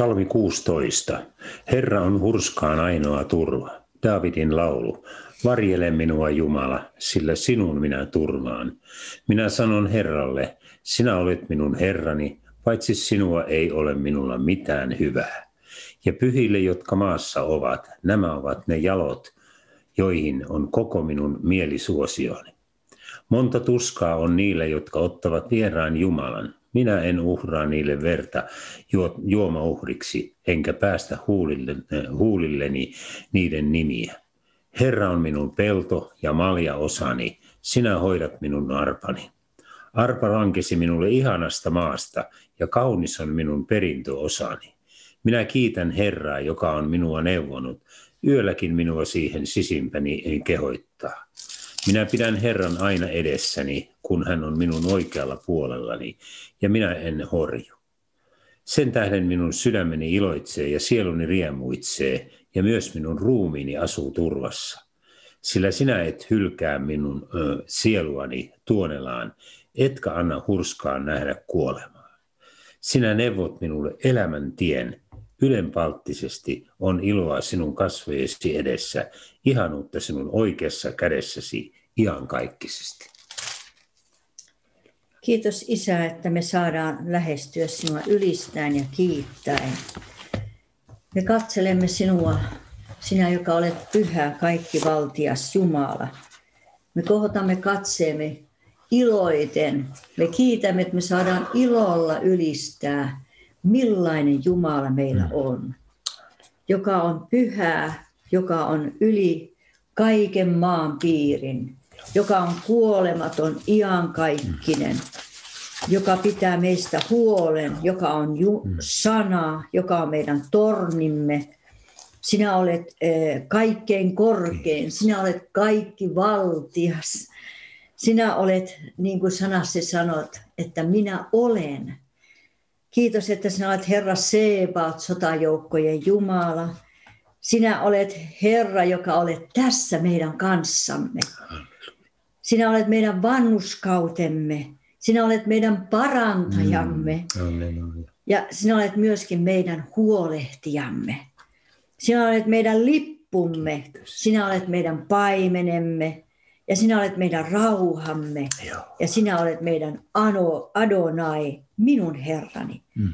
Psalmi 16. Herra on hurskaan ainoa turva. Daavidin laulu. Varjele minua Jumala, sillä sinun minä turvaan. Minä sanon Herralle, sinä olet minun Herrani, paitsi sinua ei ole minulla mitään hyvää. Ja pyhille, jotka maassa ovat, nämä ovat ne jalot, joihin on koko minun mielisuosioni. Monta tuskaa on niille, jotka ottavat vieraan Jumalan, minä en uhraa niille verta juomauhriksi, enkä päästä äh, huulilleni niiden nimiä. Herra on minun pelto ja malja osani, sinä hoidat minun arpani. Arpa lankesi minulle ihanasta maasta, ja kaunis on minun perintöosani. Minä kiitän Herraa, joka on minua neuvonut. Yölläkin minua siihen sisimpäni kehoittaa. Minä pidän Herran aina edessäni, kun hän on minun oikealla puolellani, ja minä en horju. Sen tähden minun sydämeni iloitsee ja sieluni riemuitsee, ja myös minun ruumiini asuu turvassa. Sillä sinä et hylkää minun ö, sieluani tuonelaan, etkä anna hurskaan nähdä kuolemaa. Sinä neuvot minulle elämän tien, Ylenpalttisesti on iloa sinun kasvojesi edessä, ihanuutta sinun oikeassa kädessäsi iankaikkisesti. Kiitos Isä, että me saadaan lähestyä sinua ylistäen ja kiittäen. Me katselemme sinua, sinä joka olet pyhä, kaikki valtias Jumala. Me kohotamme katseemme iloiten. Me kiitämme, että me saadaan ilolla ylistää millainen Jumala meillä mm. on, joka on pyhää, joka on yli kaiken maan piirin, joka on kuolematon, iankaikkinen, joka pitää meistä huolen, joka on ju- mm. sana, joka on meidän tornimme. Sinä olet eh, kaikkein korkein, sinä olet kaikki valtias. Sinä olet, niin kuin sanassa sanot, että minä olen. Kiitos, että sinä olet Herra Sebaot, sotajoukkojen Jumala. Sinä olet Herra, joka olet tässä meidän kanssamme. Sinä olet meidän vannuskautemme. Sinä olet meidän parantajamme. Mm. Ja sinä olet myöskin meidän huolehtijamme. Sinä olet meidän lippumme. Sinä olet meidän paimenemme. Ja sinä olet meidän rauhamme. Joo. Ja sinä olet meidän Adonai, minun Herrani. Mm.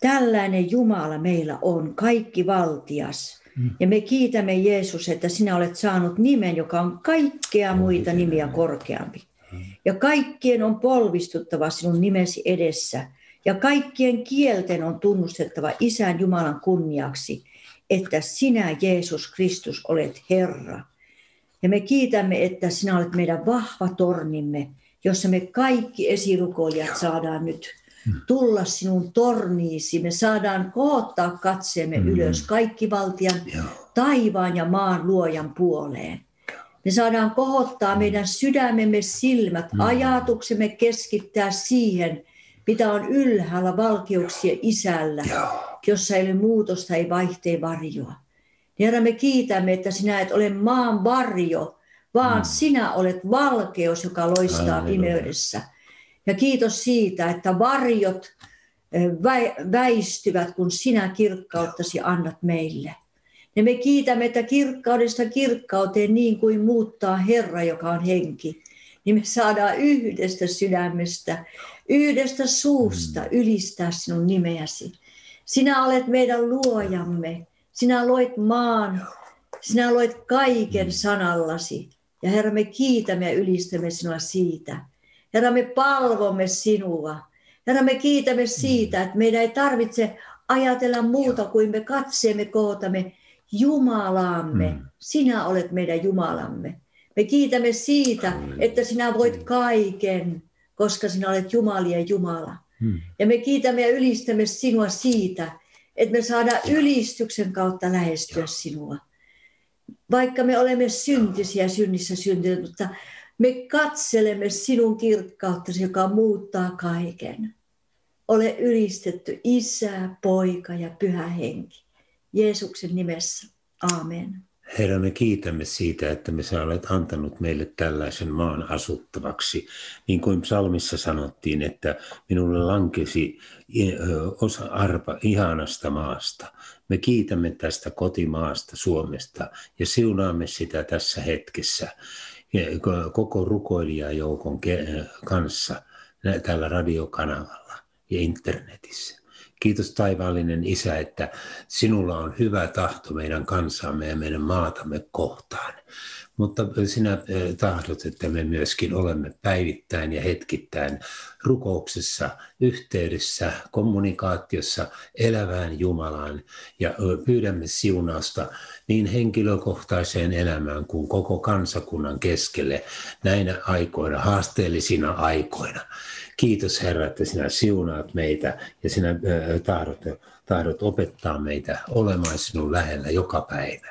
Tällainen Jumala meillä on, kaikki valtias. Mm. Ja me kiitämme Jeesus, että sinä olet saanut nimen, joka on kaikkea muita nimiä korkeampi. Mm. Ja kaikkien on polvistuttava sinun nimesi edessä. Ja kaikkien kielten on tunnustettava Isän Jumalan kunniaksi, että sinä Jeesus Kristus olet Herra. Ja me kiitämme, että sinä olet meidän vahva tornimme, jossa me kaikki esirukoilijat saadaan nyt tulla sinun torniisi. Me saadaan koottaa katseemme mm. ylös kaikki valtian, taivaan ja maan luojan puoleen. Me saadaan kohottaa meidän sydämemme silmät, mm. ajatuksemme keskittää siihen, mitä on ylhäällä valkeuksien isällä, jossa ei ole muutosta, ei vaihteen varjoa. Herra, me kiitämme, että sinä et ole maan varjo, vaan mm. sinä olet valkeus, joka loistaa pimeydessä. Ja kiitos siitä, että varjot väistyvät, kun sinä kirkkauttasi annat meille. Ja me kiitämme, että kirkkaudesta kirkkauteen niin kuin muuttaa Herra, joka on henki, niin me saadaan yhdestä sydämestä yhdestä suusta mm. ylistää sinun nimeäsi. Sinä olet meidän luojamme. Sinä loit maan. Sinä loit kaiken mm. sanallasi. Ja Herra, me kiitämme ja ylistämme sinua siitä. Herra, me palvomme sinua. Herra, me kiitämme siitä, että meidän ei tarvitse ajatella muuta kuin me katseemme kootamme Jumalaamme. Mm. Sinä olet meidän Jumalamme. Me kiitämme siitä, että sinä voit kaiken, koska sinä olet Jumalien Jumala. Ja me kiitämme ja ylistämme sinua siitä, että me saadaan ylistyksen kautta lähestyä sinua. Vaikka me olemme syntisiä synnissä syntyneet, mutta me katselemme sinun kirkkauttasi, joka muuttaa kaiken. Ole ylistetty Isä, Poika ja Pyhä Henki. Jeesuksen nimessä. Amen. Herra, me kiitämme siitä, että me sä olet antanut meille tällaisen maan asuttavaksi. Niin kuin psalmissa sanottiin, että minulle lankesi osa arpa ihanasta maasta. Me kiitämme tästä kotimaasta Suomesta ja siunaamme sitä tässä hetkessä koko rukoilijajoukon kanssa tällä radiokanavalla ja internetissä. Kiitos taivaallinen Isä, että sinulla on hyvä tahto meidän kansaamme ja meidän maatamme kohtaan. Mutta sinä tahdot, että me myöskin olemme päivittäin ja hetkittäin rukouksessa, yhteydessä, kommunikaatiossa elävään Jumalaan ja pyydämme siunausta niin henkilökohtaiseen elämään kuin koko kansakunnan keskelle näinä aikoina, haasteellisina aikoina. Kiitos Herra, että sinä siunaat meitä ja sinä tahdot, tahdot opettaa meitä olemaan sinun lähellä joka päivä.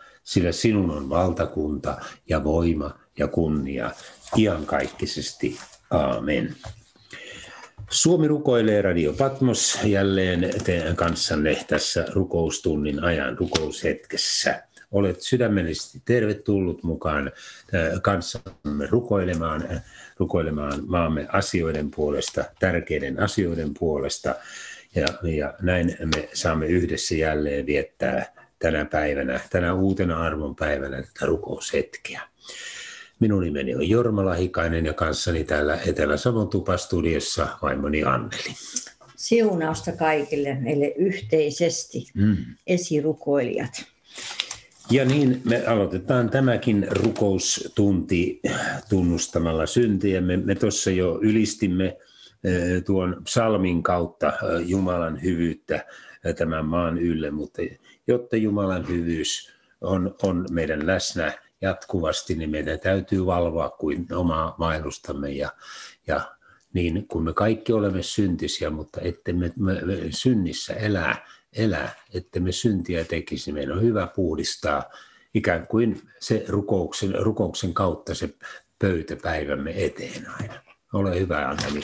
sillä sinun on valtakunta ja voima ja kunnia iankaikkisesti. Aamen. Suomi rukoilee Radio Patmos jälleen teidän kanssanne tässä rukoustunnin ajan rukoushetkessä. Olet sydämellisesti tervetullut mukaan äh, kanssamme rukoilemaan, äh, rukoilemaan maamme asioiden puolesta, tärkeiden asioiden puolesta. Ja, ja näin me saamme yhdessä jälleen viettää tänä päivänä, tänä uutena arvon päivänä tätä rukoushetkeä. Minun nimeni on Jorma Lahikainen ja kanssani täällä Etelä-Savon tupastudiossa vaimoni Anneli. Siunausta kaikille meille yhteisesti, mm. esirukoilijat. Ja niin me aloitetaan tämäkin rukoustunti tunnustamalla syntiä. Me, me tuossa jo ylistimme eh, tuon psalmin kautta eh, Jumalan hyvyyttä eh, tämän maan ylle, mutta jotta Jumalan hyvyys on, on meidän läsnä jatkuvasti, niin meidän täytyy valvoa kuin omaa vaellustamme ja, ja niin kun me kaikki olemme syntisiä, mutta ette me, me, me synnissä elää, elää, että me syntiä tekisi. Meidän on hyvä puhdistaa ikään kuin se rukouksen, rukouksen kautta se pöytäpäivämme eteen aina. Ole hyvä, Anneli,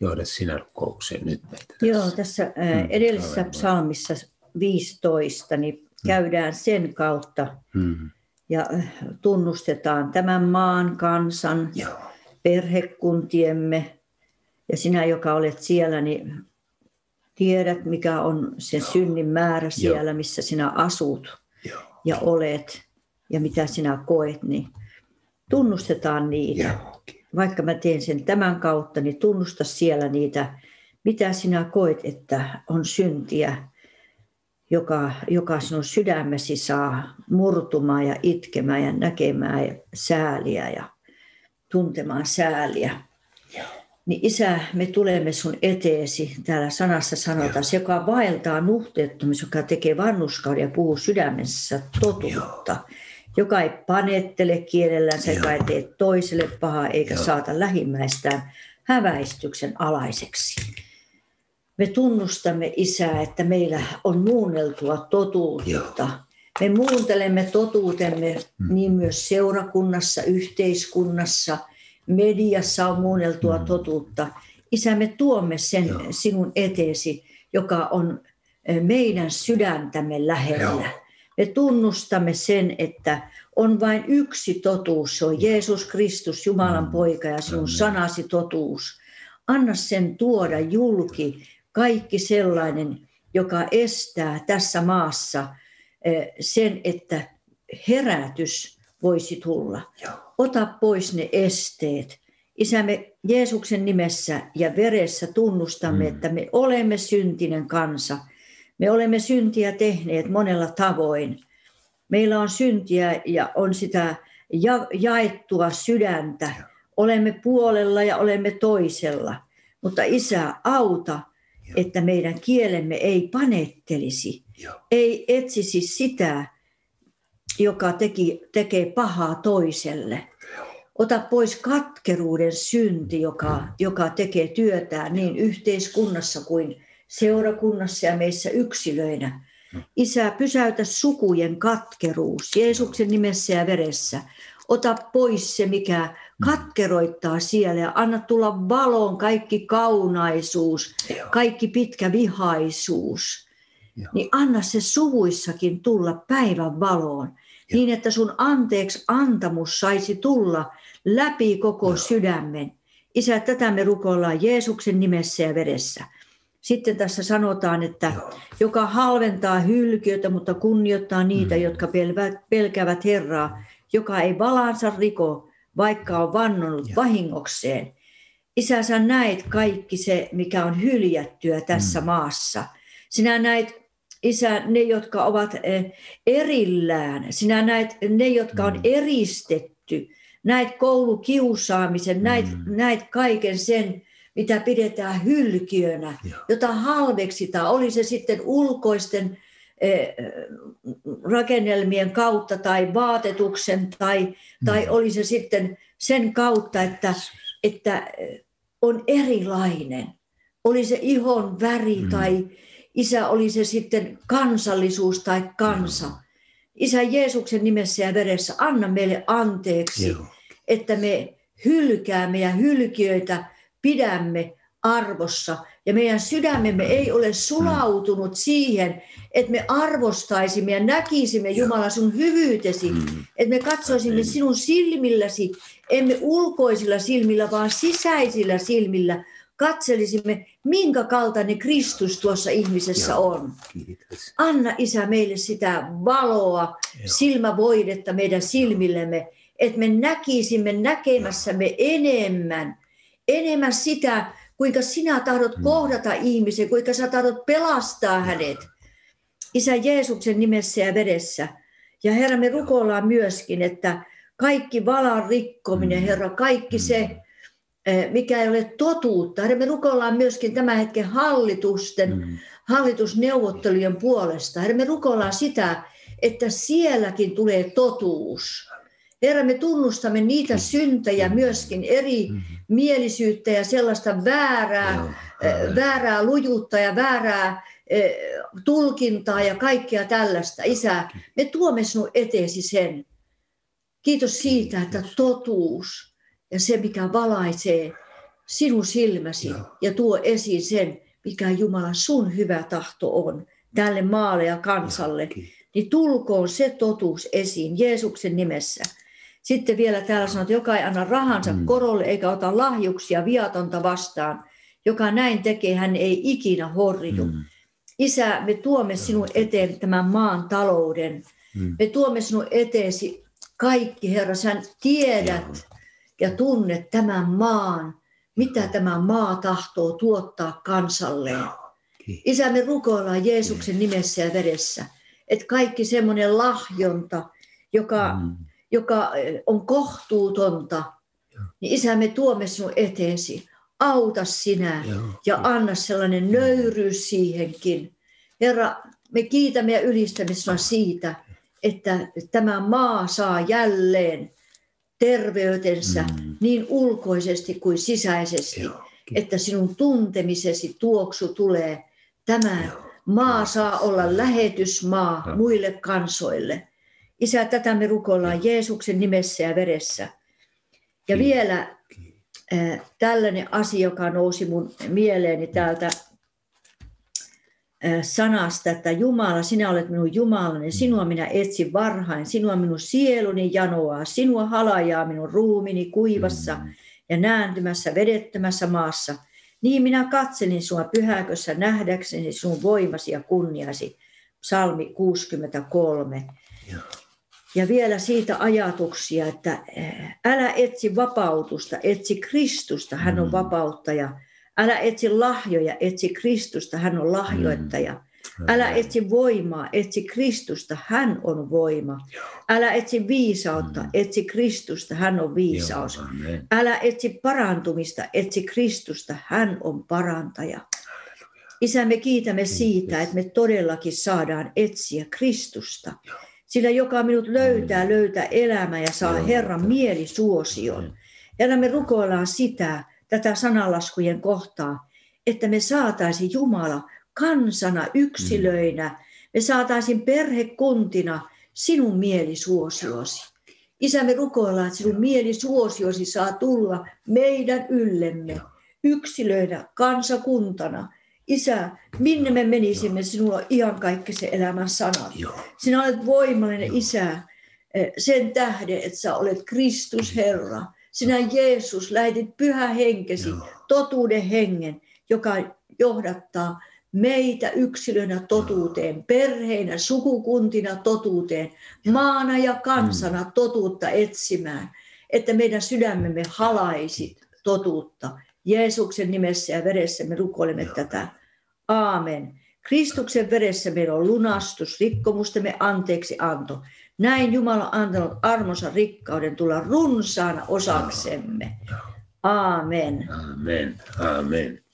johda sinä rukoukseen nyt meitä. Tässä. Joo, tässä mm, edellisessä psalmissa 15, niin käydään sen kautta, mm ja äh, tunnustetaan tämän maan, kansan, Joo. perhekuntiemme. Ja sinä, joka olet siellä, niin tiedät, mikä on se Joo. synnin määrä siellä, Joo. missä sinä asut Joo. ja olet ja mitä sinä koet, niin tunnustetaan niitä. Joo. Vaikka mä teen sen tämän kautta, niin tunnusta siellä niitä, mitä sinä koet, että on syntiä joka, joka sinun sydämesi saa murtumaan ja itkemään ja näkemään sääliä ja tuntemaan sääliä. Niin isä, me tulemme sun eteesi, täällä sanassa sanotaan, se joka vaeltaa nuhteettomuus, joka tekee vannuskauden ja puhuu sydämessä totuutta. Joo. Joka ei panettele kielellänsä, joka ei tee toiselle pahaa eikä Joo. saata lähimmäistään häväistyksen alaiseksi. Me tunnustamme, Isä, että meillä on muunneltua totuutta. Joo. Me muuntelemme totuutemme mm. niin myös seurakunnassa, yhteiskunnassa, mediassa on muunneltua mm. totuutta. Isä, me tuomme sen Joo. sinun eteesi, joka on eh, meidän sydäntämme lähellä. Joo. Me tunnustamme sen, että on vain yksi totuus, se on Jeesus Kristus, Jumalan Mm. poika ja sinun Amen. sanasi totuus. Anna sen tuoda julki kaikki sellainen, joka estää tässä maassa eh, sen, että herätys voisi tulla. Ota pois ne esteet. Isä, me Jeesuksen nimessä ja veressä tunnustamme, Mm. että me olemme syntinen kansa. Me olemme syntiä tehneet monella tavoin. Meillä on syntiä ja on sitä ja- jaettua sydäntä. Olemme puolella ja olemme toisella. Mutta Isä, auta, että meidän kielemme ei panettelisi, Joo. ei etsisi sitä, joka teki, tekee pahaa toiselle. Ota pois katkeruuden synti, joka, joka tekee työtään niin yhteiskunnassa kuin seurakunnassa ja meissä yksilöinä. Isä, pysäytä sukujen katkeruus Jeesuksen nimessä ja veressä. Ota pois se, mikä katkeroittaa siellä ja anna tulla valoon kaikki kaunaisuus, Joo. kaikki pitkä vihaisuus. Joo. Niin anna se suvuissakin tulla päivän valoon, niin että sun anteeksi antamus saisi tulla läpi koko Joo. sydämen. Isä, tätä me rukoillaan Jeesuksen nimessä ja veressä. Sitten tässä sanotaan, että Joo. joka halventaa hylkiötä, mutta kunnioittaa niitä, Mm. jotka pelkäävät Herraa, joka ei valansa riko, vaikka on vannonut Joo. vahingokseen. Isä, sä näet kaikki se, mikä on hyljättyä tässä Mm. maassa. Sinä näet, Isä, ne, jotka ovat eh, erillään. Sinä näet ne, jotka on Mm. eristetty. Näet koulukiusaamisen, näet, Mm. näet kaiken sen, mitä pidetään hylkiönä Joo. jota halveksitaan, oli se sitten ulkoisten rakennelmien kautta tai vaatetuksen tai, tai Mm. oli se sitten sen kautta, että, että eh, on erilainen. Oli se ihon väri Mm. tai isä oli se sitten kansallisuus tai kansa. Isä Jeesuksen nimessä ja veressä, anna meille anteeksi Joo. että me hylkäämme ja hylkiöitä pidämme arvossa. Ja meidän sydämemme ei ole sulautunut siihen, että me arvostaisimme ja näkisimme Jumala sun hyvyytesi. Mm. Että me katsoisimme Amen. sinun silmilläsi, emme ulkoisilla silmillä, vaan sisäisillä silmillä. Katselisimme, minkä kaltainen Kristus tuossa ihmisessä on. Kiitos. Anna Isä meille sitä valoa, silmävoidetta meidän silmillemme, että me näkisimme näkemässämme enemmän, enemmän sitä, kuinka sinä tahdot Mm. kohdata ihmisen, kuinka sä tahdot pelastaa hänet. Isä Jeesuksen nimessä ja vedessä. Ja Herra, me rukoillaan myöskin, että kaikki valan rikkominen, Mm. Herra, kaikki Mm. se, eh, mikä ei ole totuutta. Herra, me rukoillaan myöskin tämän hetken hallitusten, Mm. hallitusneuvottelujen puolesta. Herra, me rukoillaan sitä, että sielläkin tulee totuus. Herra, me tunnustamme niitä syntejä myöskin, eri Mm. mielisyyttä ja sellaista väärää, väärää lujuutta ja väärää tulkintaa ja kaikkea tällaista. Isä, me tuomme sinun eteesi sen. Kiitos siitä, että totuus ja se, mikä valaisee sinun silmäsi ja tuo esiin sen, mikä Jumala sun hyvä tahto on tälle maalle ja kansalle, niin tulkoon se totuus esiin Jeesuksen nimessä. Sitten vielä täällä sanotaan, että joka ei anna rahansa Mm. korolle eikä ota lahjuksia viatonta vastaan. Joka näin tekee, hän ei ikinä horju. Mm. Isä, me tuomme sinun eteen tämän maan talouden. Mm. Me tuomme sinun eteesi kaikki, Herra, sä tiedät ja tunnet tämän maan, mitä tämä maa tahtoo tuottaa kansalleen. Isä, me rukoillaan Jeesuksen nimessä ja veressä, että kaikki semmoinen lahjonta, joka, Mm. Joka eh, on kohtuutonta, niin Isä, me tuomme sinun eteesi. Auta sinä Joo. ja anna sellainen nöyryys siihenkin. Herra, me kiitämme ja ylistämme sinua siitä, että tämä maa saa jälleen terveytensä Mm. niin ulkoisesti kuin sisäisesti, Joo. että sinun tuntemisesi tuoksu tulee. Tämä Joo. maa saa olla lähetysmaa Joo. muille kansoille. Isä, tätä me rukoillaan Jeesuksen nimessä ja veressä. Ja vielä eh, tällainen asia, joka nousi mun mieleeni täältä eh, sanasta, että Jumala, sinä olet minun Jumalani, sinua minä etsin varhain, sinua minun sieluni janoaa, sinua halajaa minun ruumini kuivassa mm. ja nääntymässä vedettömässä maassa. Niin minä katselin sinua pyhäkössä nähdäkseni sinun voimasi ja kunniasi. Psalmi 63. Joo. Ja vielä siitä ajatuksia, että eh, älä etsi vapautusta, etsi Kristusta, hän on mm. vapauttaja. Älä etsi lahjoja, etsi Kristusta, hän on lahjoittaja. Mm. Älä etsi voimaa, etsi Kristusta, hän on voima. Älä etsi viisautta, mm. etsi Kristusta, hän on viisaus. Älä etsi parantumista, etsi Kristusta, hän on parantaja. Isä, me kiitämme siitä, että me todellakin saadaan etsiä Kristusta. Sillä joka minut löytää, löytää elämää ja saa Herran mielisuosion. Ja me rukoillaan sitä, tätä sanalaskujen kohtaa, että me saataisiin Jumala kansana, yksilöinä, me saataisiin perhekuntina sinun mielisuosiosi. Isä, me rukoillaan, että sinun mielisuosiosi saa tulla meidän yllemme, yksilöinä, kansakuntana, Isä, minne me menisimme, sinulla on ihan kaikki se elämän sanat. Joo. Sinä olet voimallinen Joo. Isä eh, sen tähden, että sä olet Kristus Herra. Sinä Jeesus lähetit pyhä henkesi, Joo. totuuden hengen, joka johdattaa meitä yksilönä totuuteen, perheinä, sukukuntina totuuteen, maana ja kansana mm. totuutta etsimään, että meidän sydämemme halaisi totuutta Jeesuksen nimessä ja veressä me rukoilemme Joo. tätä. Aamen. Kristuksen veressä meillä on lunastus, rikkomustemme anteeksi anto. Näin Jumala on antanut armonsa rikkauden tulla runsaana osaksemme. Aamen. Aamen. Aamen.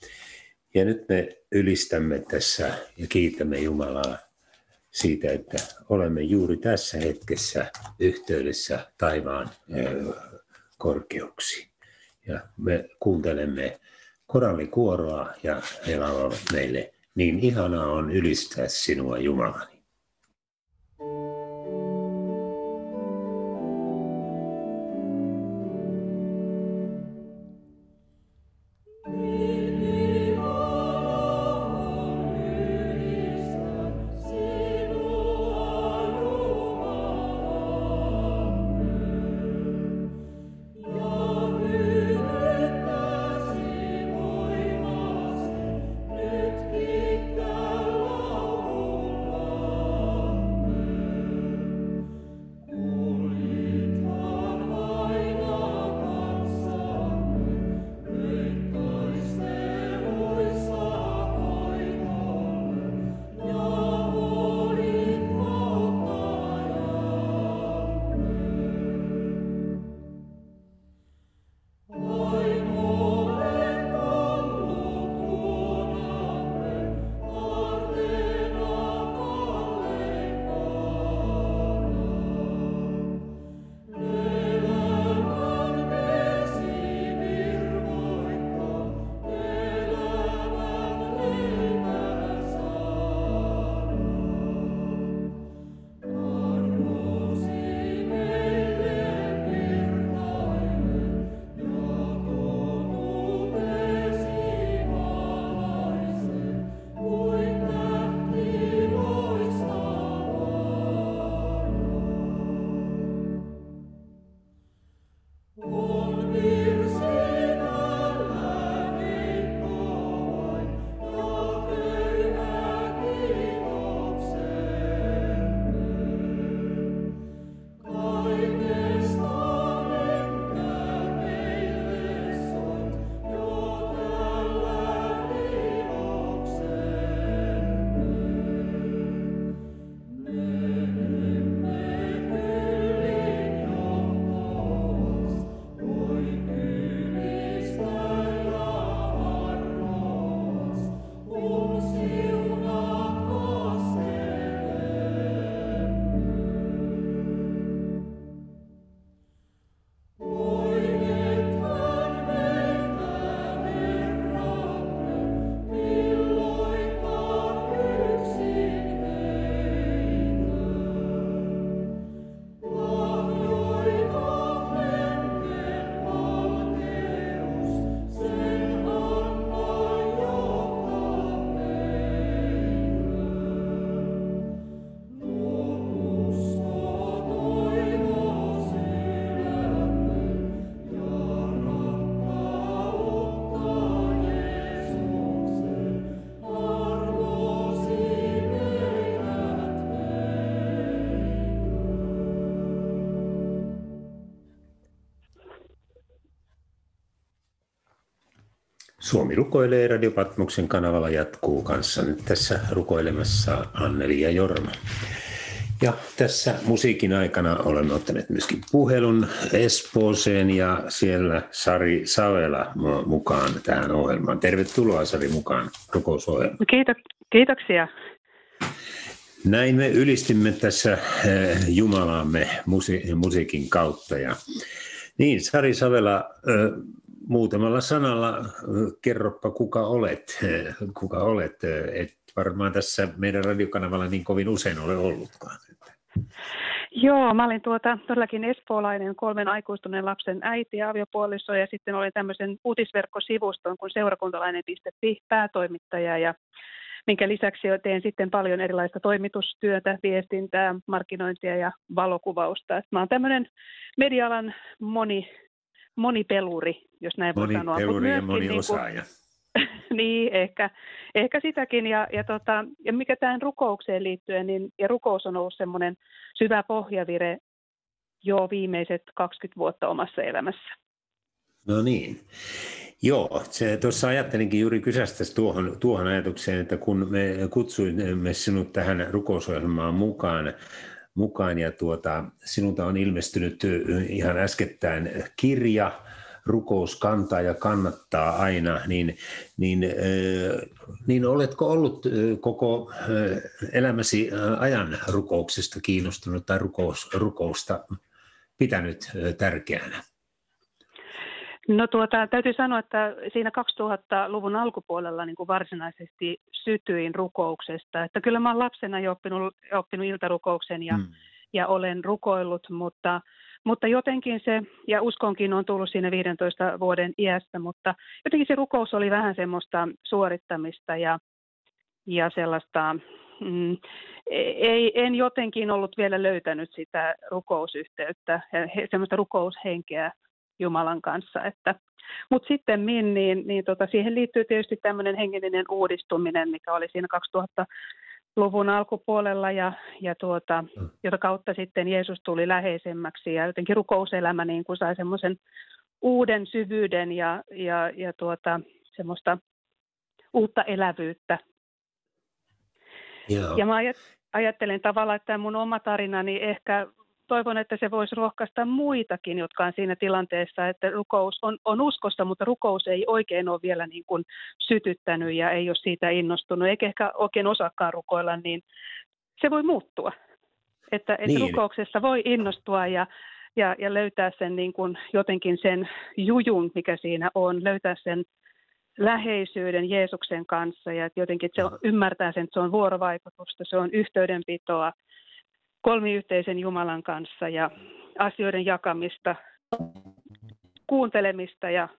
Ja nyt me ylistämme tässä ja kiitämme Jumalaa siitä, että olemme juuri tässä hetkessä yhteydessä taivaan korkeuksiin ja me kuuntelemme korallikuoroa ja he laulavat meille, niin ihanaa on ylistää sinua Jumalani. Suomi rukoilee Radio Patmoksen kanavalla jatkuu kanssa nyt tässä rukoilemassa Anneli ja Jorma. Ja tässä musiikin aikana olemme ottaneet myöskin puhelun Espooseen ja siellä Sari Savela mukaan tähän ohjelmaan. Tervetuloa Sari mukaan rukousohjelmaan. Kiitos, kiitoksia. Näin me ylistimme tässä eh, Jumalaamme musiikin kautta. Ja, niin, Sari Savela, muutamalla sanalla kerroppa kuka olet, kuka olet, et varmaan tässä meidän radiokanavalla niin kovin usein ole ollutkaan. Joo, mä olin tuota, todellakin espoolainen kolmen aikuistuneen lapsen äiti ja aviopuoliso ja sitten olin tämmöisen uutisverkkosivuston kuin seurakuntalainen.fi päätoimittaja ja minkä lisäksi teen sitten paljon erilaista toimitustyötä, viestintää, markkinointia ja valokuvausta. Et mä oon tämmöinen medialan moni, monipeluri, jos näin voi sanoa. Monipeluri ja moni niin osaaja. niin, ehkä, ehkä sitäkin. Ja, ja, tota, ja mikä tähän rukoukseen liittyen, niin ja rukous on ollut semmoinen syvä pohjavire jo viimeiset 20 vuotta omassa elämässä. No niin. Joo, se, tuossa ajattelinkin juuri kysästä tuohon, tuohon ajatukseen, että kun me kutsuimme sinut tähän rukousohjelmaan mukaan, mukaan ja tuota, sinulta on ilmestynyt ihan äskettäin kirja, rukous kantaa ja kannattaa aina, niin, niin, niin oletko ollut koko elämäsi ajan rukouksesta kiinnostunut tai rukous, rukousta pitänyt tärkeänä? No tuota, täytyy sanoa, että siinä 2000-luvun alkupuolella niin kuin varsinaisesti sytyin rukouksesta. Että kyllä mä olen lapsena jo oppinut, oppinut iltarukouksen ja, mm. ja olen rukoillut, mutta, mutta jotenkin se, ja uskonkin on tullut siinä 15 vuoden iästä, mutta jotenkin se rukous oli vähän semmoista suorittamista ja, ja sellaista, mm, ei, en jotenkin ollut vielä löytänyt sitä rukousyhteyttä ja semmoista rukoushenkeä Jumalan kanssa. Että, mutta sitten niin, niin, niin tota, siihen liittyy tietysti tämmöinen hengellinen uudistuminen, mikä oli siinä 2000-luvun alkupuolella ja, ja tuota, mm. jota kautta sitten Jeesus tuli läheisemmäksi ja jotenkin rukouselämä niin kuin sai semmoisen uuden syvyyden ja, ja, ja tuota, semmoista uutta elävyyttä. Joo. Ja mä ajattelen tavallaan, että mun oma tarinani ehkä toivon, että se voisi rohkaista muitakin, jotka on siinä tilanteessa, että rukous on, on uskossa, mutta rukous ei oikein ole vielä niin kuin sytyttänyt ja ei ole siitä innostunut, eikä ehkä oikein osaakaan rukoilla, niin se voi muuttua. Että, että niin. rukouksessa voi innostua ja, ja, ja löytää sen niin kuin jotenkin sen jujun, mikä siinä on, löytää sen läheisyyden Jeesuksen kanssa ja että jotenkin että se on, ymmärtää sen, että se on vuorovaikutusta, se on yhteydenpitoa, kolmiyhteisen Jumalan kanssa ja asioiden jakamista, kuuntelemista ja,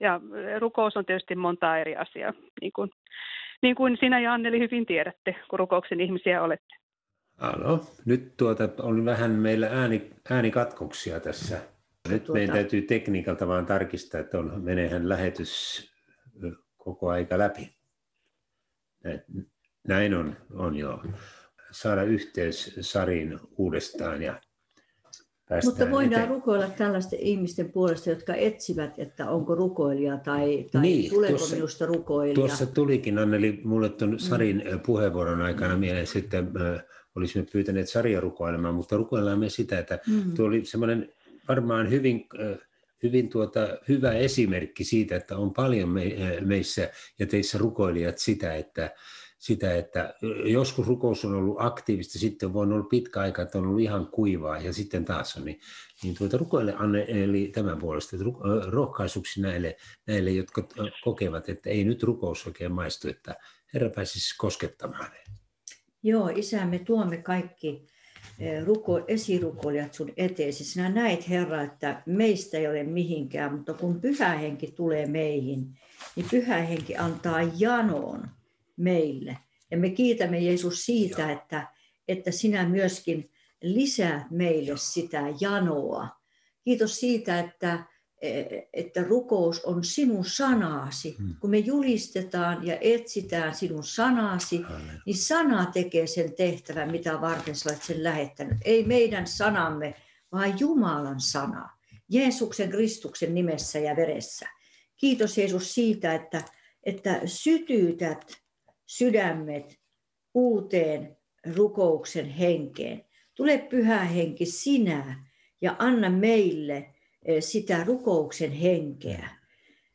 ja rukous on tietysti monta eri asiaa, niin kuin, niin kuin sinä ja Anneli hyvin tiedätte, kun rukouksen ihmisiä olette. No, nyt tuota, on vähän meillä ääni, äänikatkoksia tässä. Nyt tuota... meidän täytyy tekniikalta vaan tarkistaa, että on, menehän lähetys koko aika läpi. Näin on, on joo saada yhteys Sariin uudestaan ja mutta voidaan eteen. rukoilla tällaisten ihmisten puolesta, jotka etsivät, että onko rukoilija tai, tai niin, tuleeko tuossa, minusta rukoilija. Tuossa tulikin Anneli mulle tuon Sarin mm. puheenvuoron aikana mieleen, että äh, olisimme pyytäneet Saria rukoilemaan, mutta rukoillaan me sitä, että mm. tuo oli semmoinen varmaan hyvin, hyvin tuota, hyvä esimerkki siitä, että on paljon me, meissä ja teissä rukoilijat sitä, että sitä, että joskus rukous on ollut aktiivista, sitten on ollut pitkä aika, että on ollut ihan kuivaa ja sitten taas on, niin, niin tuota rukoille Anne, eli tämän puolesta, että rohkaisuksi näille, näille, jotka kokevat, että ei nyt rukous oikein maistu, että Herra pääsisi koskettamaan. Joo, Isä, me tuomme kaikki ruko, esirukoilijat sun eteesi. Sinä näet, Herra, että meistä ei ole mihinkään, mutta kun pyhä henki tulee meihin, niin pyhä henki antaa janoon meille. Ja me kiitämme Jeesus siitä, että, että sinä myöskin lisää meille sitä janoa. Kiitos siitä, että, että rukous on sinun sanasi. Hmm. Kun me julistetaan ja etsitään sinun sanasi, niin sana tekee sen tehtävän, mitä varten sä olet sen lähettänyt. Ei meidän sanamme, vaan Jumalan sana. Jeesuksen Kristuksen nimessä ja veressä. Kiitos Jeesus siitä, että, että sytyytät sydämet uuteen rukouksen henkeen. Tule pyhä henki sinä ja anna meille eh, sitä rukouksen henkeä.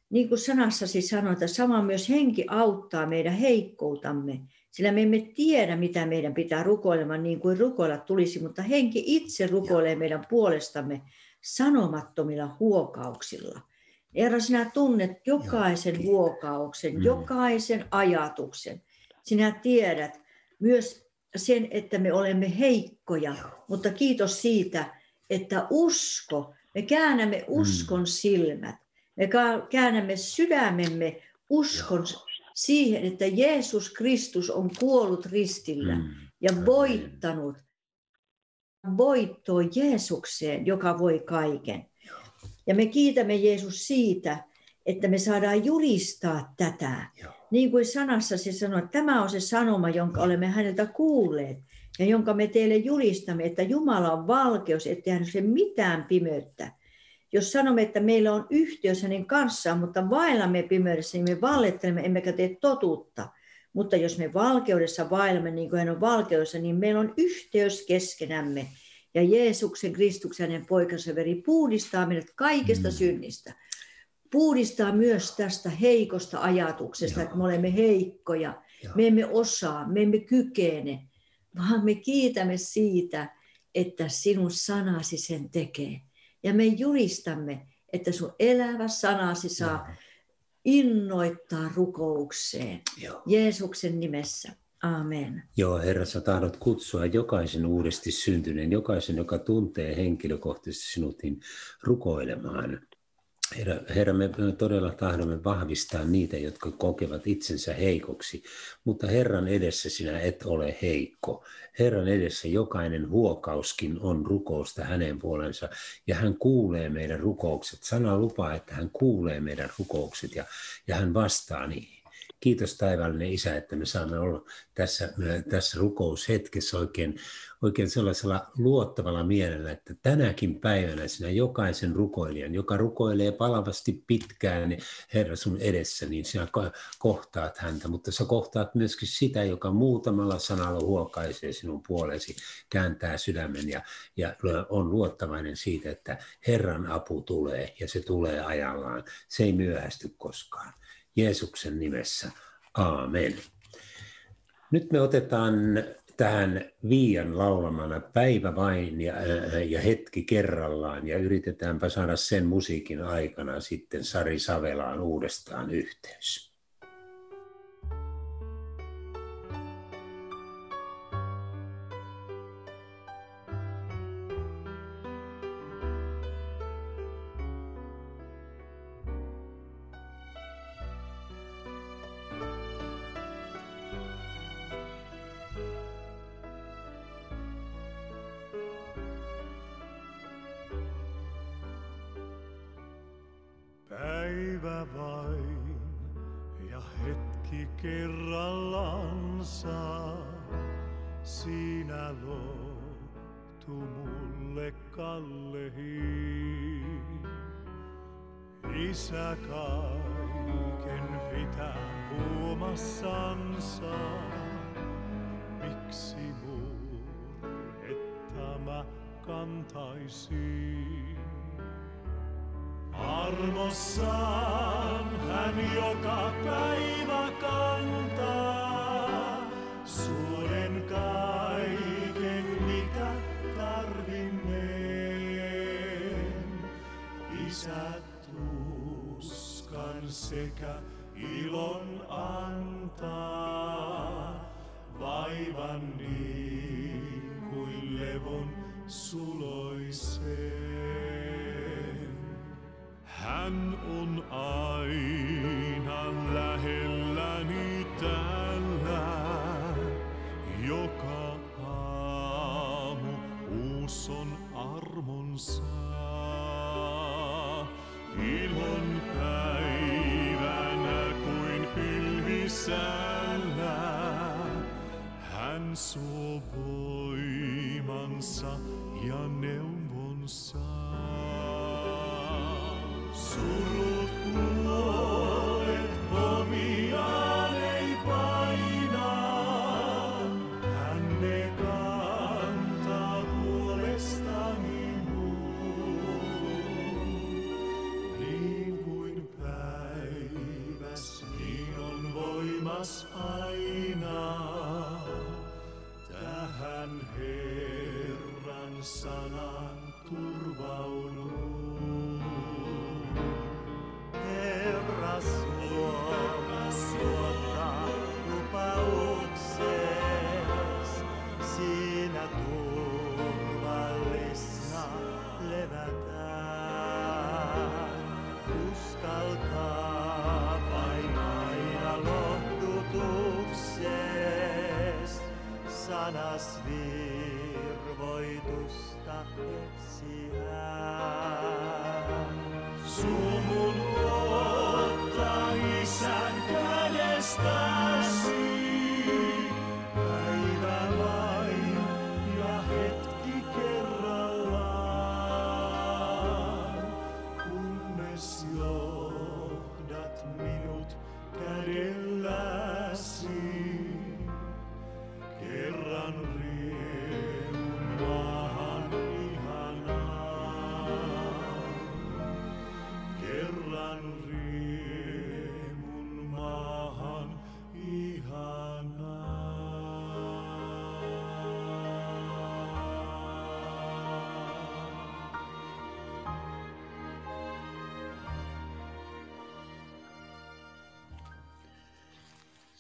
Niin kuin sanassasi sanotaan, sama myös henki auttaa meidän heikkoutamme, sillä me emme tiedä, mitä meidän pitää rukoilemaan niin kuin rukoilla tulisi, mutta henki itse rukoilee meidän puolestamme sanomattomilla huokauksilla. Herra, sinä tunnet jokaisen huokauksen, mm. jokaisen ajatuksen. Sinä tiedät myös sen, että me olemme heikkoja, mutta kiitos siitä, että usko, me käännämme mm. uskon silmät, me käännämme sydämemme uskon siihen, että Jeesus Kristus on kuollut ristillä mm. ja voittanut voittoa Jeesukseen, joka voi kaiken. Ja me kiitämme Jeesus siitä, että me saadaan julistaa tätä. Niin kuin sanassa se sanoo, että tämä on se sanoma, jonka olemme häneltä kuulleet ja jonka me teille julistamme, että Jumala on valkeus, ettei hän se mitään pimeyttä. Jos sanomme, että meillä on yhteys hänen kanssaan, mutta vaellamme pimeydessä, niin me vallettelemme, emmekä tee totuutta. Mutta jos me valkeudessa vaellamme, niin kuin hän on valkeudessa, niin meillä on yhteys keskenämme. Ja Jeesuksen, Kristuksen, hänen poikansa veri puhdistaa meidät kaikesta mm. synnistä. Puhdistaa myös tästä heikosta ajatuksesta, Joo. että me olemme heikkoja. Joo. Me emme osaa, me emme kykene, vaan me kiitämme siitä, että sinun sanasi sen tekee. Ja me julistamme, että sun elävä sanasi saa Joo. innoittaa rukoukseen. Joo. Jeesuksen nimessä. Amen. Joo, Herra, sä tahdot kutsua jokaisen uudesti syntyneen, jokaisen, joka tuntee henkilökohtaisesti sinut, niin rukoilemaan Herra, Herra, me todella tahdomme vahvistaa niitä, jotka kokevat itsensä heikoksi, mutta Herran edessä sinä et ole heikko. Herran edessä jokainen huokauskin on rukousta hänen puolensa, ja hän kuulee meidän rukoukset. Sana lupaa, että hän kuulee meidän rukoukset, ja, ja hän vastaa niihin. Kiitos taivaallinen Isä, että me saamme olla tässä, tässä rukoushetkessä oikein, oikein sellaisella luottavalla mielellä, että tänäkin päivänä sinä jokaisen rukoilijan, joka rukoilee palavasti pitkään niin Herra sun edessä, niin sinä kohtaat häntä, mutta sä kohtaat myöskin sitä, joka muutamalla sanalla huokaisee sinun puolesi, kääntää sydämen ja, ja on luottavainen siitä, että Herran apu tulee ja se tulee ajallaan. Se ei myöhästy koskaan. Jeesuksen nimessä. Aamen. Nyt me otetaan tähän Viian laulamana päivä vain ja, ja hetki kerrallaan ja yritetäänpä saada sen musiikin aikana sitten Sari Savelaan uudestaan yhteys. Joka aamu uuson armonsa. Ilon sisällä hän suo voimansa ja neuvonsa.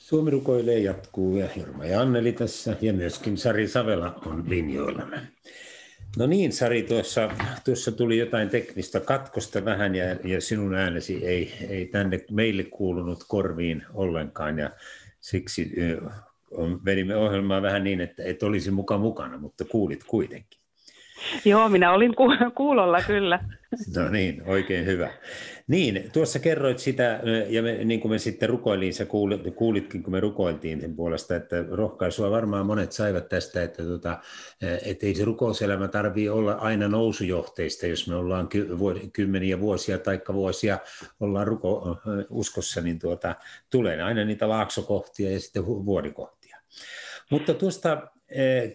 Suomi rukoilee jatkuu ja Jorma ja Anneli tässä ja myöskin Sari Savela on linjoillamme. No niin Sari, tuossa, tuossa tuli jotain teknistä katkosta vähän ja, ja sinun äänesi ei, ei tänne meille kuulunut korviin ollenkaan ja siksi on, vedimme ohjelmaa vähän niin, että et olisi muka mukana, mutta kuulit kuitenkin. Joo, minä olin ku- kuulolla kyllä. No niin, oikein hyvä. Niin, tuossa kerroit sitä, ja me, niin kuin me sitten rukoiliin, sä kuulit, kuulitkin, kun me rukoiltiin sen puolesta, että rohkaisua varmaan monet saivat tästä, että, tota, että ei se rukouselämä tarvitse olla aina nousujohteista, jos me ollaan ky, kymmeniä vuosia tai vuosia ollaan ruko, uskossa, niin tuota, tulee aina niitä laaksokohtia ja sitten vuodikohtia. Mutta tuosta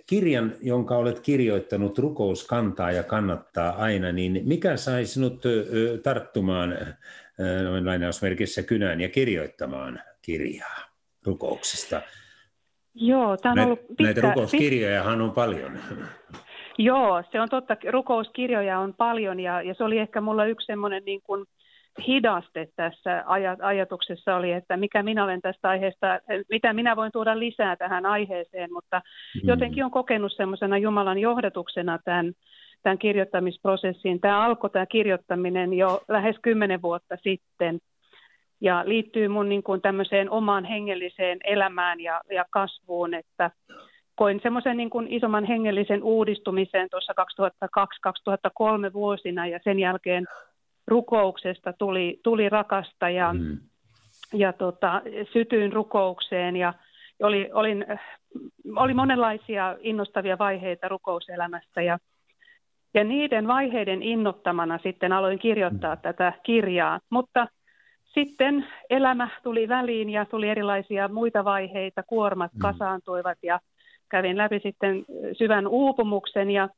kirjan, jonka olet kirjoittanut, Rukous kantaa ja kannattaa aina, niin mikä sai sinut tarttumaan noin lainausmerkissä kynään ja kirjoittamaan kirjaa rukouksista? Joo, tämä on ollut pitkä... Näitä rukouskirjojahan on paljon. Joo, se on totta. Rukouskirjoja on paljon ja, ja se oli ehkä mulla yksi semmoinen niin kuin hidaste tässä ajatuksessa oli, että mikä minä olen tästä aiheesta, mitä minä voin tuoda lisää tähän aiheeseen, mutta mm. jotenkin on kokenut semmoisena Jumalan johdatuksena tämän, tämän kirjoittamisprosessiin. Tämä alkoi tämä kirjoittaminen jo lähes kymmenen vuotta sitten ja liittyy mun niin kuin tämmöiseen omaan hengelliseen elämään ja, ja kasvuun, että koin semmoisen niin kuin isomman hengellisen uudistumisen tuossa 2002-2003 vuosina ja sen jälkeen rukouksesta tuli, tuli rakasta ja, mm. ja tota, sytyin rukoukseen ja oli, olin, oli monenlaisia innostavia vaiheita rukouselämässä ja, ja niiden vaiheiden innottamana sitten aloin kirjoittaa mm. tätä kirjaa, mutta sitten elämä tuli väliin ja tuli erilaisia muita vaiheita, kuormat mm. kasaantuivat ja kävin läpi sitten syvän uupumuksen ja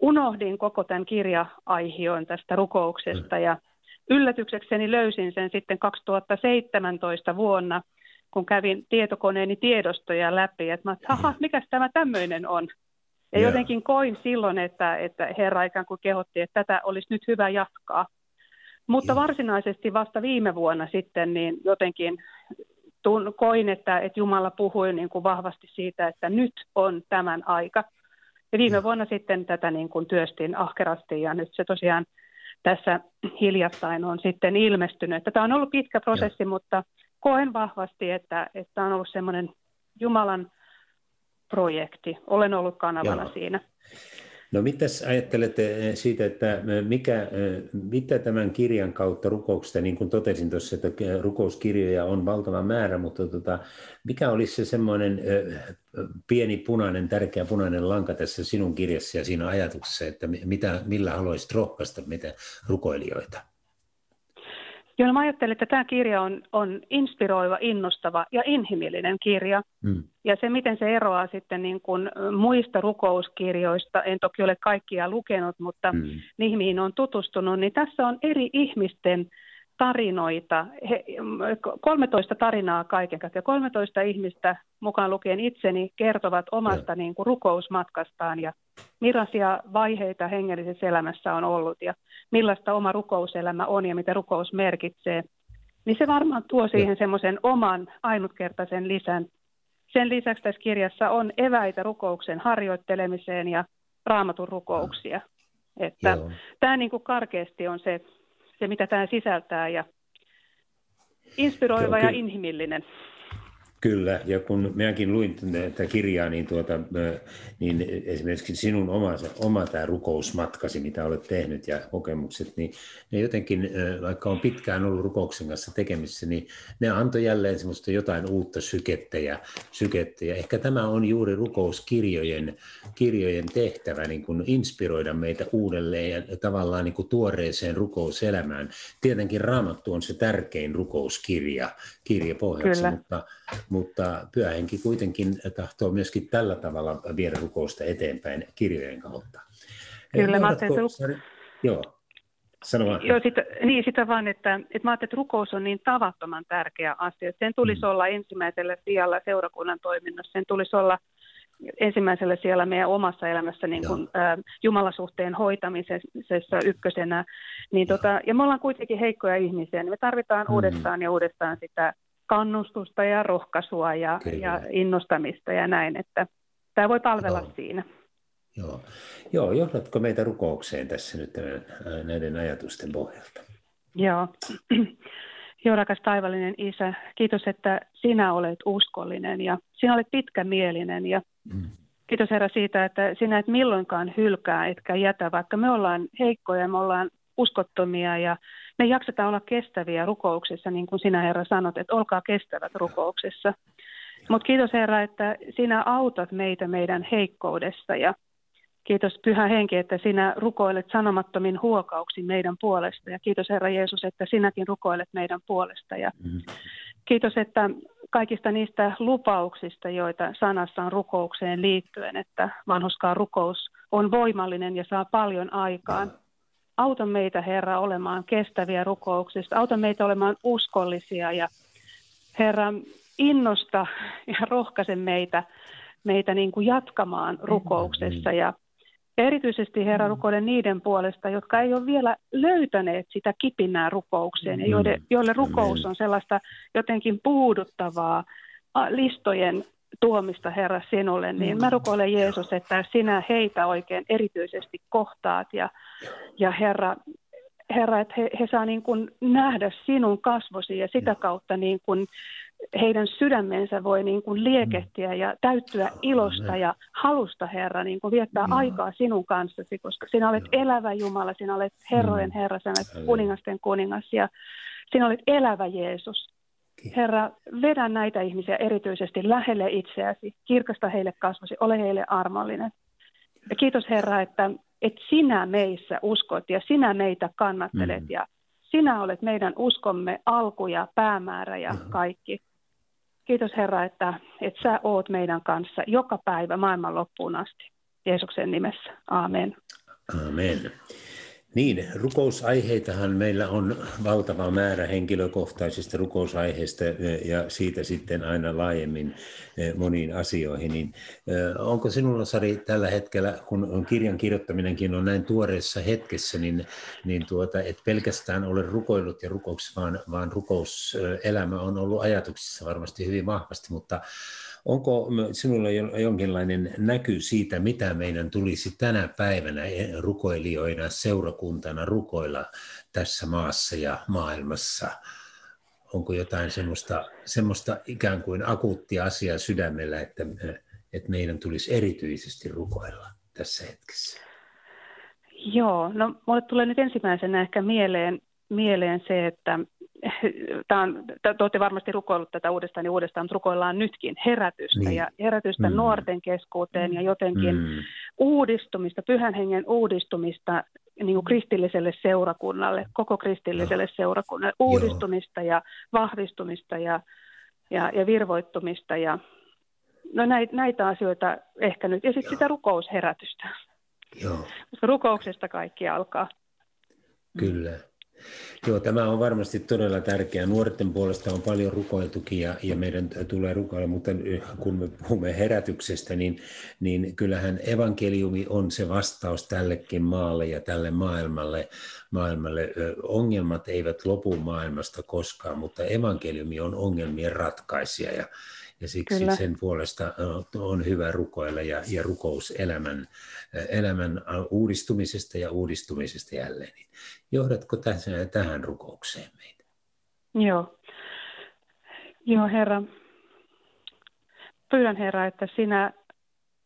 unohdin koko tämän kirja-aihion tästä rukouksesta ja yllätyksekseni löysin sen sitten 2017 vuonna, kun kävin tietokoneeni tiedostoja läpi, että mä että aha, mikä tämä tämmöinen on. Ja yeah. jotenkin koin silloin, että, että Herra ikään kuin kehotti, että tätä olisi nyt hyvä jatkaa. Mutta yeah. varsinaisesti vasta viime vuonna sitten niin jotenkin tun, koin, että, että Jumala puhui niin kuin vahvasti siitä, että nyt on tämän aika. Ja viime vuonna sitten tätä niin kuin työstin ahkerasti ja nyt se tosiaan tässä hiljattain on sitten ilmestynyt. Tämä on ollut pitkä prosessi, ja. mutta koen vahvasti, että, että on ollut semmoinen Jumalan projekti. Olen ollut kanavana Joo. siinä. No mitäs ajattelette eh, siitä, että eh, mikä, eh, mitä tämän kirjan kautta rukouksesta, niin kuin totesin tuossa, että rukouskirjoja on valtava määrä, mutta tota, mikä olisi se semmoinen pieni punainen, tärkeä punainen lanka tässä sinun kirjassa ja siinä ajatuksessa, että mitä, millä haluaisit rohkaista mitä rukoilijoita? Joo, no mä ajattelen, että tämä kirja on, on inspiroiva, innostava ja inhimillinen kirja. Mm. Ja se, miten se eroaa sitten niin kuin muista rukouskirjoista, en toki ole kaikkia lukenut, mutta mm. niihin, mihin on tutustunut, niin tässä on eri ihmisten tarinoita, he, 13 tarinaa kaiken kaikkiaan, 13 ihmistä mukaan lukien itseni kertovat omasta niin kuin, rukousmatkastaan ja millaisia vaiheita hengellisessä elämässä on ollut ja millaista oma rukouselämä on ja mitä rukous merkitsee, niin se varmaan tuo siihen semmoisen oman ainutkertaisen lisän. Sen lisäksi tässä kirjassa on eväitä rukouksen harjoittelemiseen ja raamatun rukouksia. Että tämä niin kuin karkeasti on se, se, mitä tämä sisältää ja inspiroiva ja inhimillinen. Kyllä, ja kun minäkin luin tätä kirjaa, niin, tuota, niin esimerkiksi sinun oma, oma tämä rukousmatkasi, mitä olet tehnyt ja kokemukset, niin ne jotenkin, vaikka on pitkään ollut rukouksen kanssa tekemisissä, niin ne antoi jälleen semmoista jotain uutta sykettä ja, sykettä. ja ehkä tämä on juuri rukouskirjojen kirjojen tehtävä, niin kuin inspiroida meitä uudelleen ja tavallaan niin kuin tuoreeseen rukouselämään. Tietenkin Raamattu on se tärkein rukouskirja, kirja pohjaksi, Kyllä. mutta mutta pyhähenki kuitenkin tahtoo myöskin tällä tavalla viedä rukousta eteenpäin kirjojen kautta. Kyllä, mä ajattelin, että... Joo, sano vaan. Joo, sitä, niin sitä vaan, että, että mä ajattelin, että rukous on niin tavattoman tärkeä asia. Sen tulisi mm. olla ensimmäisellä sijalla seurakunnan toiminnassa, sen tulisi olla ensimmäisellä siellä meidän omassa elämässä niin kuin, ä, Jumalasuhteen hoitamisessa ykkösenä. Niin tota, ja me ollaan kuitenkin heikkoja ihmisiä, niin me tarvitaan mm. uudestaan ja uudestaan sitä kannustusta ja rohkaisua ja, ja innostamista ja näin, että tämä voi palvella Joo. siinä. Joo. Joo, johdatko meitä rukoukseen tässä nyt näiden ajatusten pohjalta? Joo. Joo, rakas taivallinen Isä, kiitos, että sinä olet uskollinen ja sinä olet pitkämielinen ja mm. kiitos Herra siitä, että sinä et milloinkaan hylkää etkä jätä, vaikka me ollaan heikkoja, me ollaan uskottomia ja me jaksetaan olla kestäviä rukouksessa, niin kuin sinä Herra sanot, että olkaa kestävät rukouksessa. Mutta kiitos Herra, että sinä autat meitä meidän heikkoudesta ja kiitos Pyhä Henki, että sinä rukoilet sanomattomin huokauksin meidän puolesta ja kiitos Herra Jeesus, että sinäkin rukoilet meidän puolesta ja mm-hmm. kiitos, että kaikista niistä lupauksista, joita sanassa on rukoukseen liittyen, että vanhuskaan rukous on voimallinen ja saa paljon aikaan. Auta meitä, Herra, olemaan kestäviä rukouksista. Auta meitä olemaan uskollisia ja Herra, innosta ja rohkaise meitä, meitä niin kuin jatkamaan rukouksessa. Ja erityisesti Herra rukoilen niiden puolesta, jotka ei ole vielä löytäneet sitä kipinää rukoukseen ja joille, joille rukous on sellaista jotenkin puuduttavaa listojen tuomista Herra sinulle, niin mä rukoilen Jeesus, että sinä heitä oikein erityisesti kohtaat. Ja, ja Herra, Herra, että he, he saa niin kuin nähdä sinun kasvosi ja sitä kautta niin kuin heidän sydämensä voi niin kuin liekehtiä ja täyttyä ilosta ja halusta, Herra, niin kuin viettää aikaa sinun kanssasi, koska sinä olet elävä Jumala, sinä olet Herrojen Herra, sinä olet kuningasten kuningas ja sinä olet elävä Jeesus. Herra, vedä näitä ihmisiä erityisesti lähelle itseäsi, kirkasta heille kasvosi, ole heille armollinen. Ja kiitos Herra, että, että sinä meissä uskot ja sinä meitä kannattelet mm. ja sinä olet meidän uskomme alku ja päämäärä ja kaikki. Kiitos Herra, että, että sä oot meidän kanssa joka päivä maailman loppuun asti. Jeesuksen nimessä. Amen. Amen. Niin, rukousaiheitahan meillä on valtava määrä henkilökohtaisista rukousaiheista ja siitä sitten aina laajemmin moniin asioihin. Niin onko sinulla, Sari, tällä hetkellä, kun kirjan kirjoittaminenkin on näin tuoreessa hetkessä, niin, niin tuota, et pelkästään ole rukoillut ja rukouksessa, vaan, vaan rukouselämä on ollut ajatuksissa varmasti hyvin vahvasti, mutta Onko sinulla jonkinlainen näky siitä, mitä meidän tulisi tänä päivänä rukoilijoina, seurakuntana rukoilla tässä maassa ja maailmassa? Onko jotain semmoista, semmoista ikään kuin akuuttia asiaa sydämellä, että, että meidän tulisi erityisesti rukoilla tässä hetkessä? Joo, no mulle tulee nyt ensimmäisenä ehkä mieleen, mieleen se, että tämä on, te olette varmasti rukoillut tätä uudestaan ja uudestaan, mutta rukoillaan nytkin herätystä niin. ja herätystä mm. nuorten keskuuteen ja jotenkin mm. uudistumista, pyhän hengen uudistumista niin kuin kristilliselle seurakunnalle, koko kristilliselle no. seurakunnalle, uudistumista Joo. ja vahvistumista ja, ja, ja virvoittumista ja no näitä, näitä asioita ehkä nyt, ja sitten sitä rukousherätystä. Joo. Koska rukouksesta kaikki alkaa. Kyllä. Joo, tämä on varmasti todella tärkeää. Nuorten puolesta on paljon rukoiltukin ja, ja meidän tulee rukoilla, mutta kun me puhumme herätyksestä, niin, niin kyllähän evankeliumi on se vastaus tällekin maalle ja tälle maailmalle. maailmalle. Ongelmat eivät lopu maailmasta koskaan, mutta evankeliumi on ongelmien ratkaisija ja, ja siksi Kyllä. sen puolesta on hyvä rukoilla ja, ja rukous elämän, elämän uudistumisesta ja uudistumisesta jälleen. Niin johdatko tässä, tähän rukoukseen meitä? Joo. Joo, Herra. Pyydän, Herra, että sinä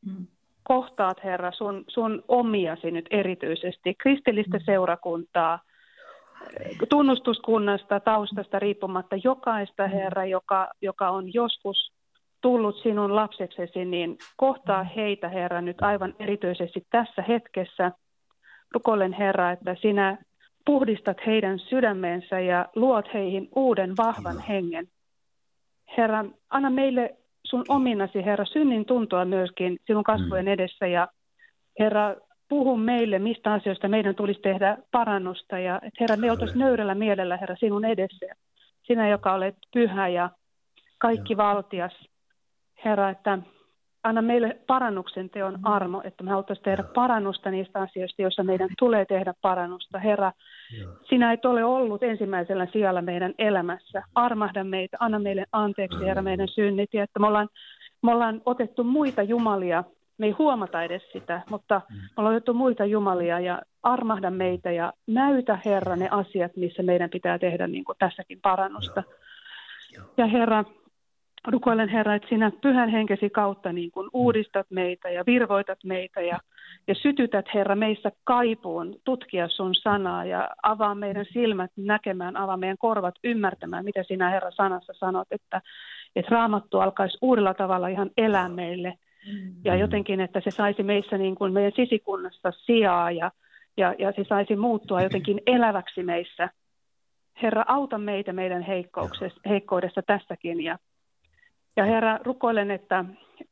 mm. kohtaat, Herra, sun, sun omiasi nyt erityisesti, kristillistä mm. seurakuntaa, tunnustuskunnasta, taustasta riippumatta, jokaista, mm. Herra, joka, joka on joskus tullut sinun lapseksesi, niin kohtaa heitä, Herra, nyt aivan erityisesti tässä hetkessä. Rukoilen, Herra, että sinä puhdistat heidän sydämensä ja luot heihin uuden vahvan hengen. Herra, anna meille sun ominasi, Herra, synnin tuntua myöskin sinun kasvojen mm. edessä ja Herra, puhu meille, mistä asioista meidän tulisi tehdä parannusta ja että Herra, me oltaisiin nöyrällä mielellä, Herra, sinun edessä. Sinä, joka olet pyhä ja kaikki valtias. Herra, että anna meille parannuksen teon mm. armo, että me haluttaisiin tehdä parannusta niistä asioista, joissa meidän tulee tehdä parannusta. Herra, sinä et ole ollut ensimmäisellä sijalla meidän elämässä. Armahda meitä, anna meille anteeksi, Herra, meidän synnit. Ja että me ollaan, me ollaan otettu muita jumalia, me ei huomata edes sitä, mutta mm. me ollaan otettu muita jumalia ja armahda meitä ja näytä, Herra, ne asiat, missä meidän pitää tehdä niin kuin tässäkin parannusta. Ja Herra, rukoilen Herra, että sinä pyhän henkesi kautta niin kuin uudistat meitä ja virvoitat meitä ja, ja sytytät Herra meissä kaipuun tutkia sun sanaa ja avaa meidän silmät näkemään, avaa meidän korvat ymmärtämään, mitä sinä Herra sanassa sanot, että, että raamattu alkaisi uudella tavalla ihan elää meille ja jotenkin, että se saisi meissä niin kuin meidän sisikunnassa sijaa ja, ja, ja se saisi muuttua jotenkin eläväksi meissä. Herra, auta meitä meidän heikkoudessa tässäkin ja ja Herra, rukoilen, että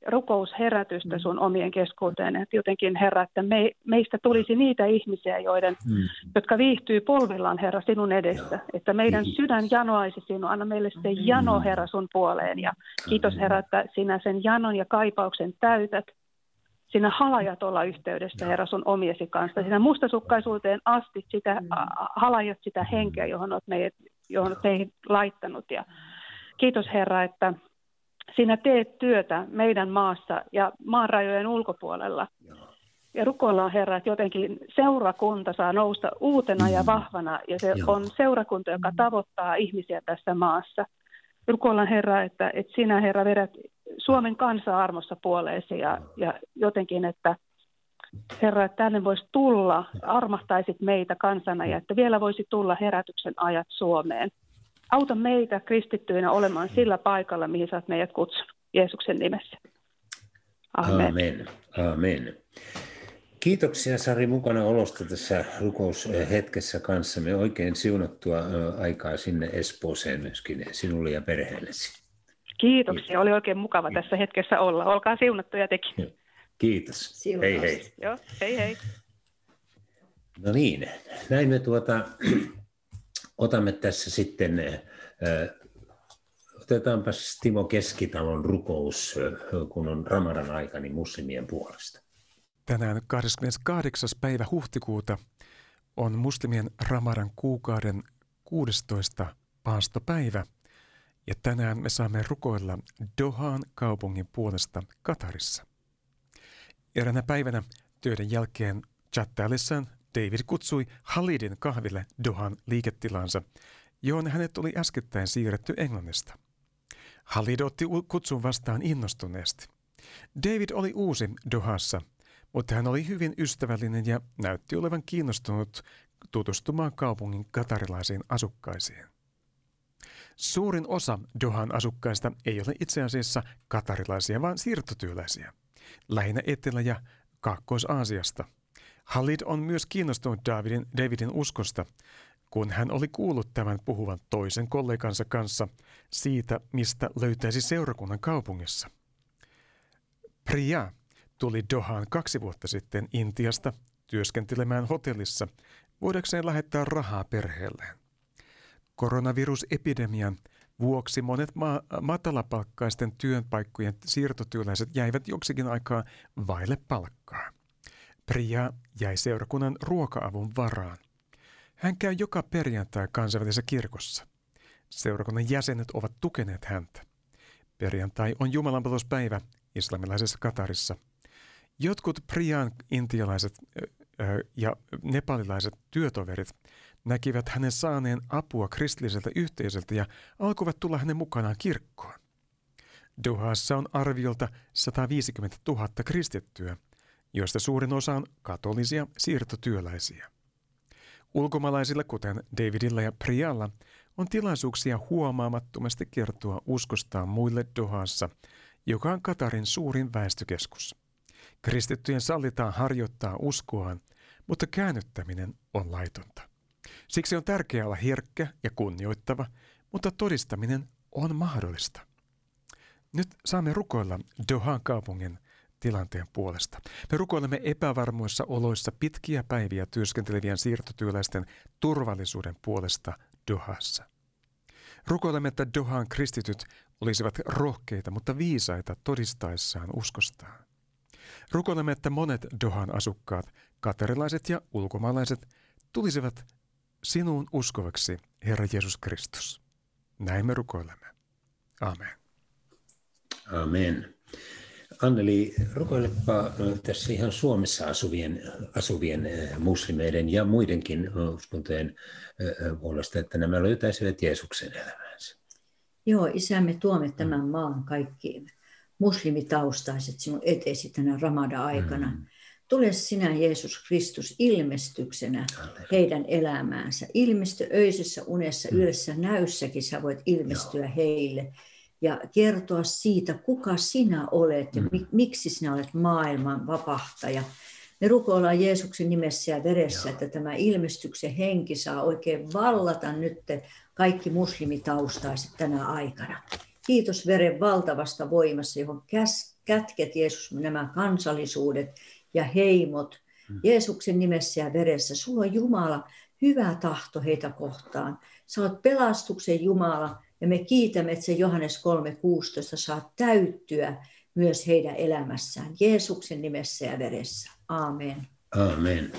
rukousherätystä mm. sun omien keskuuteen, että jotenkin Herra, että me, meistä tulisi niitä ihmisiä, joiden, mm. jotka viihtyy polvillaan Herra sinun edessä, että meidän sydän janoaisi sinua, anna meille se mm. jano Herra sun puoleen. Ja kiitos Herra, että sinä sen janon ja kaipauksen täytät, sinä halajat olla yhteydessä Herra sun omiesi kanssa, sinä mustasukkaisuuteen asti sitä, mm. halajat sitä henkeä, johon olet, meidät, johon olet laittanut. Ja kiitos Herra, että sinä teet työtä meidän maassa ja maan rajojen ulkopuolella. Ja rukoillaan Herra, että jotenkin seurakunta saa nousta uutena ja mm. vahvana, ja se Joo. on seurakunta, joka tavoittaa ihmisiä tässä maassa. Rukoillaan Herra, että, että sinä Herra vedät Suomen kansa-armossa puoleesi ja, ja jotenkin, että Herra, että tänne voisi tulla, armahtaisit meitä kansana ja että vielä voisi tulla herätyksen ajat Suomeen. Auta meitä kristittyinä olemaan sillä paikalla, mihin oot meidät kutsunut. Jeesuksen nimessä. Amen. Amen. Amen. Kiitoksia Sari mukana olosta tässä rukoushetkessä kanssamme. Oikein siunattua aikaa sinne Espooseen myöskin sinulle ja perheellesi. Kiitoksia. Kiitos. Oli oikein mukava tässä hetkessä olla. Olkaa siunattuja tekin. Kiitos. Hei hei. Joo, hei hei. No niin, näin me tuota, otamme tässä sitten, otetaanpa Timo Keskitalon rukous, kun on Ramadan aika, niin muslimien puolesta. Tänään 28. päivä huhtikuuta on muslimien Ramadan kuukauden 16. paastopäivä. Ja tänään me saamme rukoilla Dohaan kaupungin puolesta Katarissa. Eräänä päivänä töiden jälkeen chattaillessaan David kutsui Halidin kahville Dohan liiketilansa, johon hänet oli äskettäin siirretty Englannista. Halid otti kutsun vastaan innostuneesti. David oli uusi Dohassa, mutta hän oli hyvin ystävällinen ja näytti olevan kiinnostunut tutustumaan kaupungin katarilaisiin asukkaisiin. Suurin osa Dohan asukkaista ei ole itse asiassa katarilaisia, vaan siirtotyöläisiä, lähinnä Etelä- ja Kaakkois-Aasiasta – Halid on myös kiinnostunut Davidin, Davidin uskosta, kun hän oli kuullut tämän puhuvan toisen kollegansa kanssa siitä, mistä löytäisi seurakunnan kaupungissa. Priya tuli Dohaan kaksi vuotta sitten Intiasta työskentelemään hotellissa voidakseen lähettää rahaa perheelleen. Koronavirusepidemian vuoksi monet ma- matalapalkkaisten työnpaikkojen siirtotyöläiset jäivät joksikin aikaa vaille palkkaa. Priya jäi seurakunnan ruoka-avun varaan. Hän käy joka perjantai kansainvälisessä kirkossa. Seurakunnan jäsenet ovat tukeneet häntä. Perjantai on jumalanpalveluspäivä islamilaisessa Katarissa. Jotkut Priyan intialaiset ja nepalilaiset työtoverit näkivät hänen saaneen apua kristilliseltä yhteisöltä ja alkoivat tulla hänen mukanaan kirkkoon. Dohassa on arviolta 150 000 kristittyä, joista suurin osa on katolisia siirtotyöläisiä. Ulkomaalaisilla, kuten Davidilla ja Prialla, on tilaisuuksia huomaamattomasti kertoa uskostaan muille Dohassa, joka on Katarin suurin väestökeskus. Kristittyjen sallitaan harjoittaa uskoaan, mutta käännyttäminen on laitonta. Siksi on tärkeää olla herkkä ja kunnioittava, mutta todistaminen on mahdollista. Nyt saamme rukoilla Dohan kaupungin tilanteen puolesta. Me rukoilemme epävarmoissa oloissa pitkiä päiviä työskentelevien siirtotyöläisten turvallisuuden puolesta Dohassa. Rukoilemme, että Dohan kristityt olisivat rohkeita, mutta viisaita todistaessaan uskostaan. Rukoilemme, että monet Dohan asukkaat, katerilaiset ja ulkomaalaiset, tulisivat sinuun uskovaksi, Herra Jeesus Kristus. Näin me rukoilemme. Amen. Amen. Anneli, rukoilepa tässä ihan Suomessa asuvien, asuvien muslimeiden ja muidenkin uskontojen puolesta, että nämä löytäisivät Jeesuksen elämäänsä. Joo, isä, me tuomme tämän maan kaikki muslimitaustaiset sinun eteesi tänä Ramada-aikana. Mm. Tule sinä, Jeesus Kristus, ilmestyksenä heidän elämäänsä. Ilmesty öisessä unessa, mm. yössä näyssäkin sä voit ilmestyä Joo. heille ja kertoa siitä, kuka sinä olet ja mm. miksi sinä olet maailman vapahtaja. Me rukoillaan Jeesuksen nimessä ja veressä, Joo. että tämä ilmestyksen henki saa oikein vallata nyt kaikki muslimitaustaiset tänä aikana. Kiitos veren valtavasta voimassa, johon kätket Jeesus nämä kansallisuudet ja heimot. Mm. Jeesuksen nimessä ja veressä. Sulla on Jumala hyvä tahto heitä kohtaan. Sä oot pelastuksen Jumala ja me kiitämme, että se Johannes 3.16 saa täyttyä myös heidän elämässään. Jeesuksen nimessä ja veressä. Amen. Amen.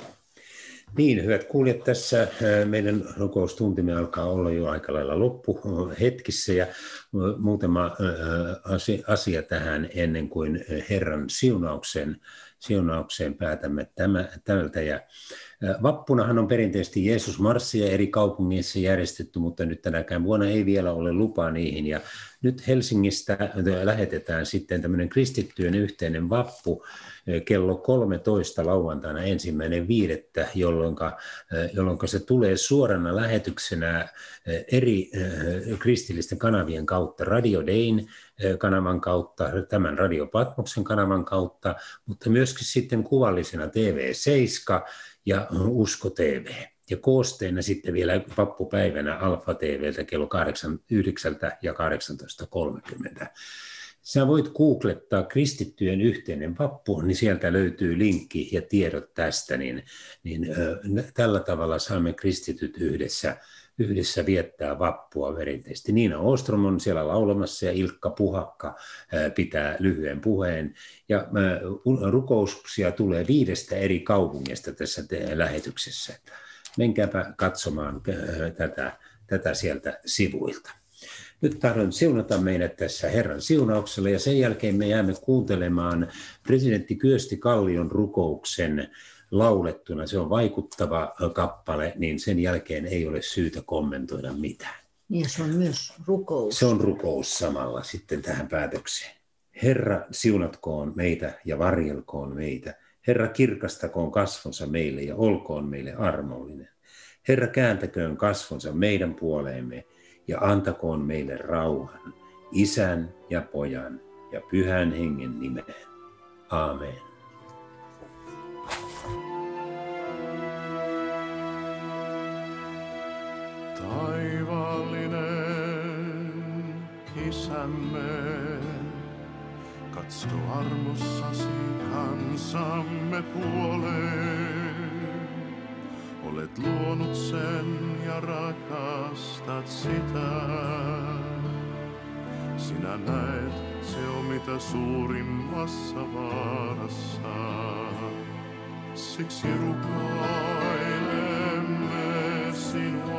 Niin, hyvät kuulijat, tässä meidän rukoustuntimme alkaa olla jo aika lailla loppu hetkissä ja muutama asia tähän ennen kuin Herran siunauksen, siunaukseen päätämme tämä, tältä. Ja Vappunahan on perinteisesti Jeesus Marssia eri kaupungeissa järjestetty, mutta nyt tänäkään vuonna ei vielä ole lupaa niihin. Ja nyt Helsingistä lähetetään sitten tämmöinen kristittyjen yhteinen vappu kello 13 lauantaina ensimmäinen viidettä, jolloin, jolloin se tulee suorana lähetyksenä eri kristillisten kanavien kautta, Radio Dayn kanavan kautta, tämän Radio Patmoksen kanavan kautta, mutta myöskin sitten kuvallisena TV7 ja Usko TV. Ja koosteena sitten vielä vappupäivänä Alfa TVltä kello 8, 9 ja 18.30. Sä voit googlettaa kristittyjen yhteinen vappu, niin sieltä löytyy linkki ja tiedot tästä, niin, niin ö, tällä tavalla saamme kristityt yhdessä, yhdessä viettää vappua perinteisesti. Niina Ostrom on siellä laulamassa ja Ilkka Puhakka pitää lyhyen puheen. Ja rukouksia tulee viidestä eri kaupungista tässä lähetyksessä. Menkääpä katsomaan tätä, tätä sieltä sivuilta. Nyt tahdon siunata meidät tässä Herran siunauksella ja sen jälkeen me jäämme kuuntelemaan presidentti Kyösti Kallion rukouksen laulettuna. Se on vaikuttava kappale, niin sen jälkeen ei ole syytä kommentoida mitään. Ja se on myös rukous. Se on rukous samalla sitten tähän päätökseen. Herra, siunatkoon meitä ja varjelkoon meitä. Herra, kirkastakoon kasvonsa meille ja olkoon meille armollinen. Herra, kääntäköön kasvonsa meidän puoleemme ja antakoon meille rauhan, isän ja pojan ja pyhän hengen nimeen. Amen. Taivaallinen isämme, katso armossasi kansamme puoleen. Olet luonut sen ja rakastat sitä. Sinä näet, se on mitä suurimmassa vaarassa. Siksi rukoilemme sinua.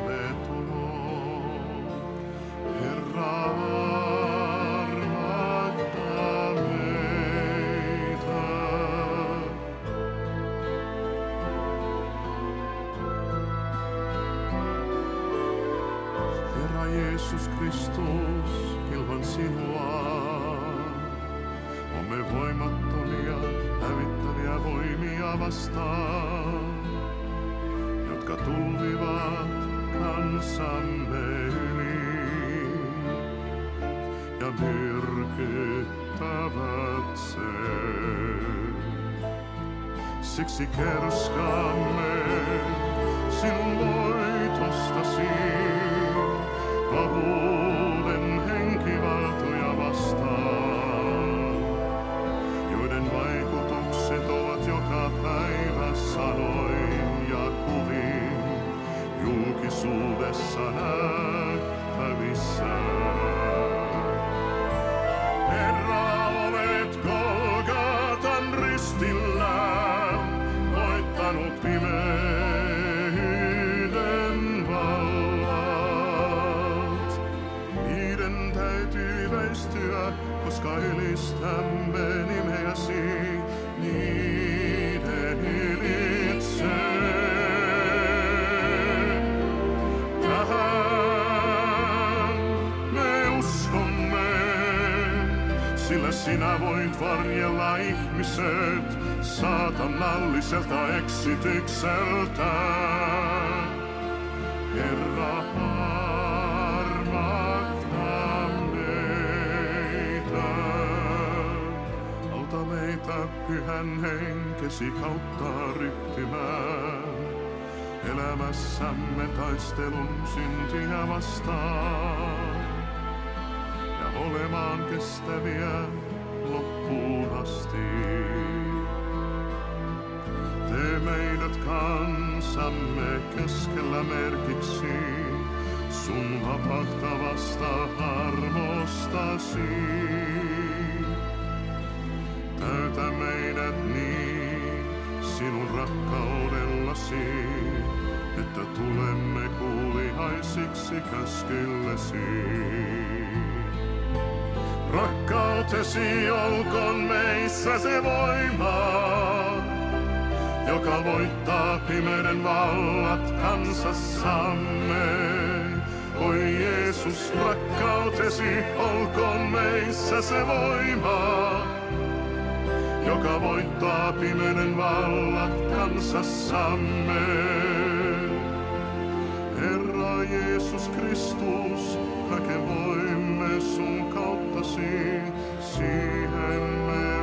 Siksi kerskaamme. Sinun voitostasi, pahuuden henkivaltoja vastaan, joiden vaikutukset ovat joka päivä sanoin ja kuvin. Julkisuudessa nähtävissä. Herra, olet Golgatan ristillä pimeyden täytyy koska ylistämme nimeäsi niiden ylitse. Sillä sinä voit varjella ihmiset saatanalliselta eksitykseltä. Herra, armahda meitä. Auta meitä pyhän henkesi kautta ryhtymään elämässämme taistelun syntiä vastaan olemaan kestäviä loppuun asti. Tee meidät kansamme keskellä merkiksi sun vapahtavasta armostasi. Täytä meidät niin sinun rakkaudellasi, että tulemme kuulihaisiksi käskyllesi. Rakkautesi olkoon meissä se voima, joka voittaa pimeyden vallat kansassamme. Oi Jeesus, rakkautesi olkoon meissä se voima, joka voittaa pimeyden vallat kansassamme. Herra Jeesus Kristus, hakevoimme sun kauttasi, siihen me